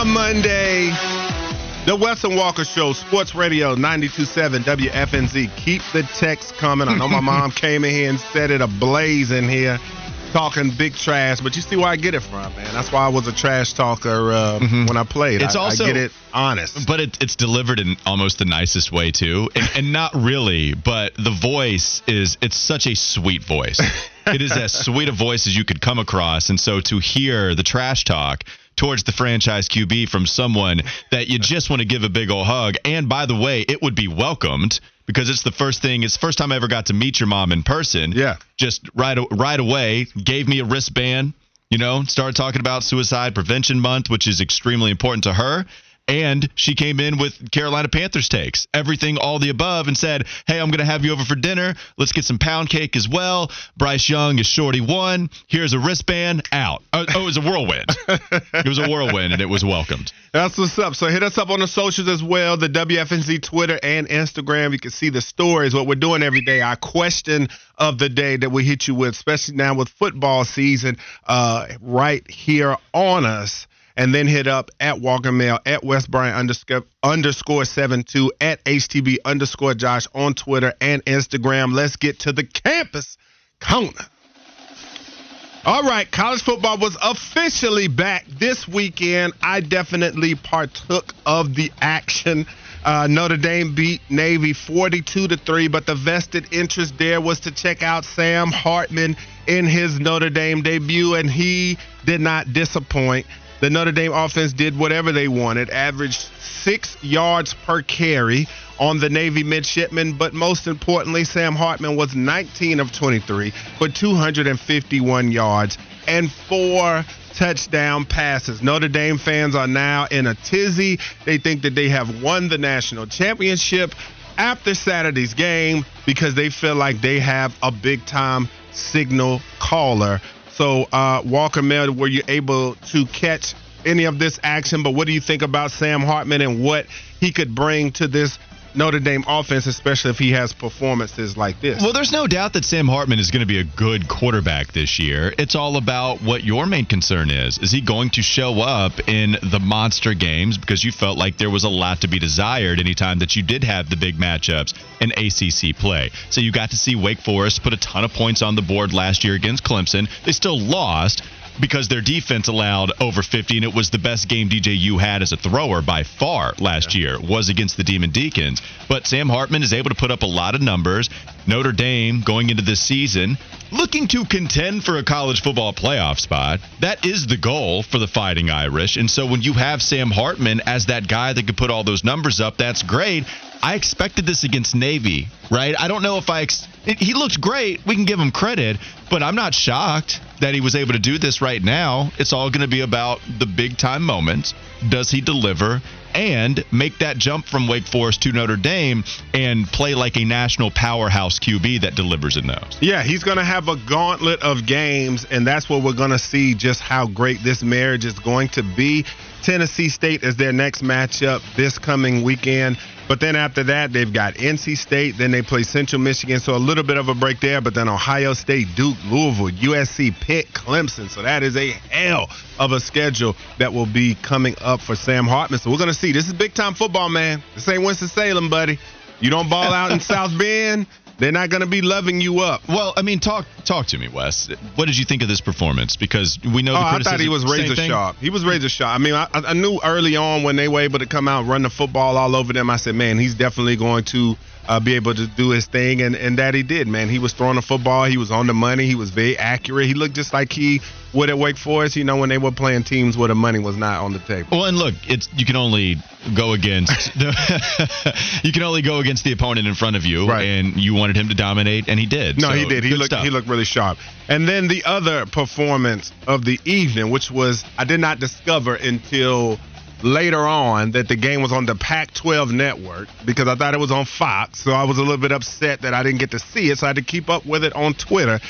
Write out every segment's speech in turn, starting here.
A Monday. The Wes and Walker Show, Sports Radio 927 WFNZ. Keep the text coming. I know my mom came in here and set it ablaze in here talking big trash, but you see where I get it from, man. That's why I was a trash talker uh, when I played. Mm-hmm. It's I, also- I get it honest. But it, it's delivered in almost the nicest way too, and, and not really. But the voice is—it's such a sweet voice. it is as sweet a voice as you could come across, and so to hear the trash talk towards the franchise QB from someone that you just want to give a big old hug, and by the way, it would be welcomed because it's the first thing. It's the first time I ever got to meet your mom in person. Yeah. just right right away gave me a wristband you know, started talking about Suicide Prevention Month, which is extremely important to her. And she came in with Carolina Panthers takes, everything, all the above, and said, Hey, I'm going to have you over for dinner. Let's get some pound cake as well. Bryce Young is shorty one. Here's a wristband. Out. Oh, oh, it was a whirlwind. it was a whirlwind, and it was welcomed. That's what's up. So hit us up on the socials as well, the WFNZ Twitter and Instagram. You can see the stories, what we're doing every day. Our question of the day that we hit you with, especially now with football season uh, right here on us. And then hit up at Walker Mail, at Wes Bryant underscore, underscore 72, at HTB underscore Josh on Twitter and Instagram. Let's get to the campus corner. All right, college football was officially back this weekend. I definitely partook of the action. Uh, Notre Dame beat Navy 42 to 3, but the vested interest there was to check out Sam Hartman in his Notre Dame debut, and he did not disappoint. The Notre Dame offense did whatever they wanted, averaged six yards per carry on the Navy midshipmen, but most importantly, Sam Hartman was 19 of 23 for 251 yards and four touchdown passes. Notre Dame fans are now in a tizzy. They think that they have won the national championship after Saturday's game because they feel like they have a big time signal caller. So, uh, Walker Mel, were you able to catch any of this action? But what do you think about Sam Hartman and what he could bring to this Notre Dame offense, especially if he has performances like this? Well, there's no doubt that Sam Hartman is going to be a good quarterback this year. It's all about what your main concern is. Is he going to show up in the monster games because you felt like there was a lot to be desired anytime that you did have the big matchups in ACC play? So you got to see Wake Forest put a ton of points on the board last year against Clemson. They still lost because their defense allowed over 50 and it was the best game DJU had as a thrower by far last year. Was against the Demon Deacons. But Sam Hartman is able to put up a lot of numbers. Notre Dame going into this season looking to contend for a college football playoff spot. That is the goal for the Fighting Irish. And so when you have Sam Hartman as that guy that could put all those numbers up that's great. I expected this against Navy, right? I don't know if I. Ex- he looked great. We can give him credit, but I'm not shocked that he was able to do this right now. It's all going to be about the big time moments. Does he deliver and make that jump from Wake Forest to Notre Dame and play like a national powerhouse QB that delivers in those? Yeah, he's going to have a gauntlet of games, and that's what we're going to see just how great this marriage is going to be. Tennessee State is their next matchup this coming weekend. But then after that, they've got NC State. Then they play Central Michigan. So a little bit of a break there. But then Ohio State, Duke, Louisville, USC, Pitt, Clemson. So that is a hell of a schedule that will be coming up for Sam Hartman. So we're going to see. This is big time football, man. This ain't Winston-Salem, buddy. You don't ball out in South Bend, they're not going to be loving you up. Well, I mean, talk talk to me, Wes. What did you think of this performance? Because we know. Oh, the I thought he was razor sharp. He was razor sharp. I mean, I, I knew early on when they were able to come out, and run the football all over them. I said, man, he's definitely going to uh, be able to do his thing, and, and that he did, man. He was throwing the football. He was on the money. He was very accurate. He looked just like he would at Wake Forest, you know, when they were playing teams where the money was not on the table. Well, and look, it's you can only go against the you can only go against the opponent in front of you, Right. and you wanted him to dominate, and he did. No, So, he did. He looked stuff. he looked really sharp. And then the other performance of the evening, which was I did not discover until later on that the game was on the Pac-12 network because I thought it was on Fox. So I was a little bit upset that I didn't get to see it. So I had to keep up with it on Twitter.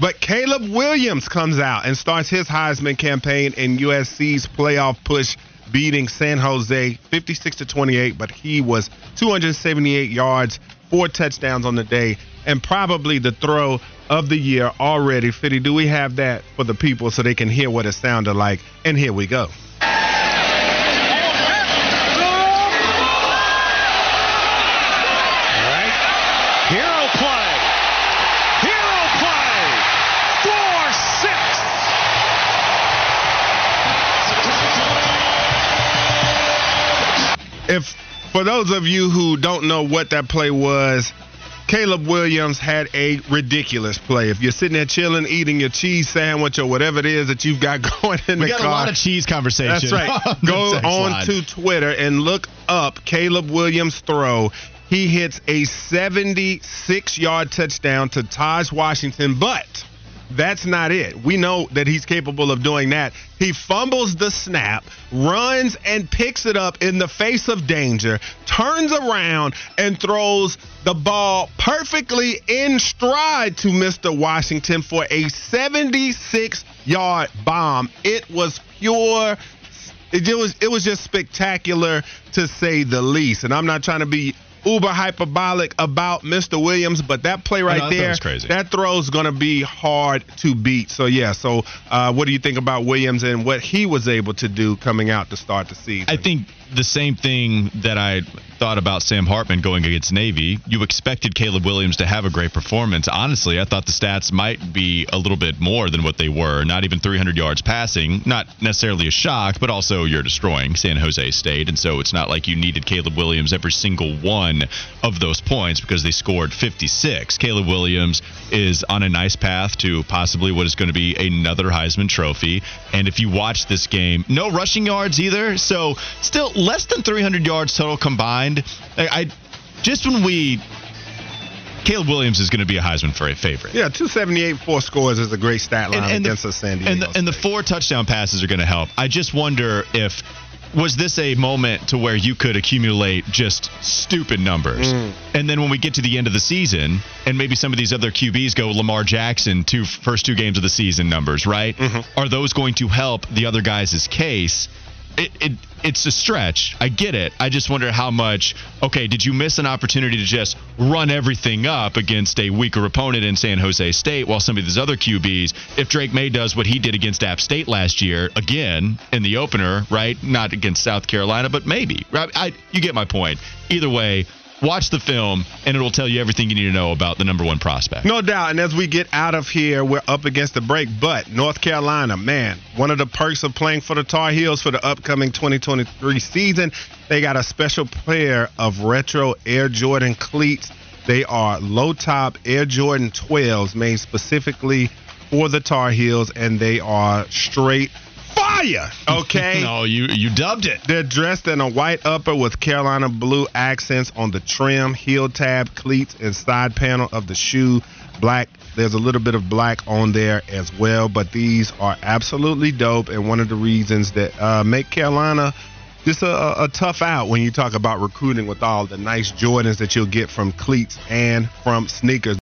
But Caleb Williams comes out and starts his Heisman campaign in USC's playoff push, beating San Jose 56 to 28. But he was 278 yards, four touchdowns on the day, and probably the throw of the year already. Fitty, do we have that for the people so they can hear what it sounded like? And here we go. For those of you who don't know what that play was, Caleb Williams had a ridiculous play. If you're sitting there chilling, eating your cheese sandwich or whatever it is that you've got going in We the got a lot of cheese conversation. that's right. Go on line. to Twitter and look up Caleb Williams' throw. He hits a 76 yard touchdown to Tahj Washington, but that's not it. We know that he's capable of doing that. He fumbles the snap, runs and picks it up in the face of danger, turns around and throws the ball perfectly in stride to Mr. Washington for a 76 yard bomb. It was pure it was it was just spectacular to say the least. And I'm not trying to be uber hyperbolic about Mr. Williams, but that play right no, there, crazy. that throw is going to be hard to beat. So yeah, so uh, what do you think about Williams and what he was able to do coming out to start the season? I think the same thing that I thought about Sam Hartman going against Navy. You expected Caleb Williams to have a great performance. Honestly, I thought the stats might be a little bit more than what they were. Not even 300 yards passing. Not necessarily a shock, but also you're destroying San Jose State. And so it's not like you needed Caleb Williams every single one of those points because they scored 56. Caleb Williams is on a nice path to possibly what is going to be another Heisman Trophy. And if you watch this game, no rushing yards either. So still less than 300 yards total combined. I, I just when we. Caleb Williams is going to be a Heisman for a favorite. yeah, 278 four scores is a great stat line against the, the San Diego. and the, and the four touchdown passes are going to help. I just wonder if was this a moment to where you could accumulate just stupid numbers, Mm. and then when we get to the end of the season, and maybe some of these other QBs go Lamar Jackson two first two games of the season numbers, right? Mm-hmm. Are those going to help the other guys' case? It, it it's a stretch. I get it. I just wonder how much. Okay, did you miss an opportunity to just run everything up against a weaker opponent in San Jose State, while some of these other QBs, if Drake Maye does what he did against App State last year, again in the opener, right? Not against South Carolina, but maybe. Right? I, you get my point. Either way, watch the film, and it'll tell you everything you need to know about the number one prospect. No doubt. And as we get out of here, we're up against the break. But North Carolina, man, one of the perks of playing for the Tar Heels for the upcoming 2023 season, they got a special pair of retro Air Jordan cleats. They are low top Air Jordan 12s made specifically for the Tar Heels, and they are straight fire. Okay. no, you you dubbed it. They're dressed in a white upper with Carolina blue accents on the trim, heel tab, cleats, and side panel of the shoe. Black. There's a little bit of black on there as well, but these are absolutely dope and one of the reasons that uh, make Carolina just a, a, a tough out when you talk about recruiting with all the nice Jordans that you'll get from cleats and from sneakers.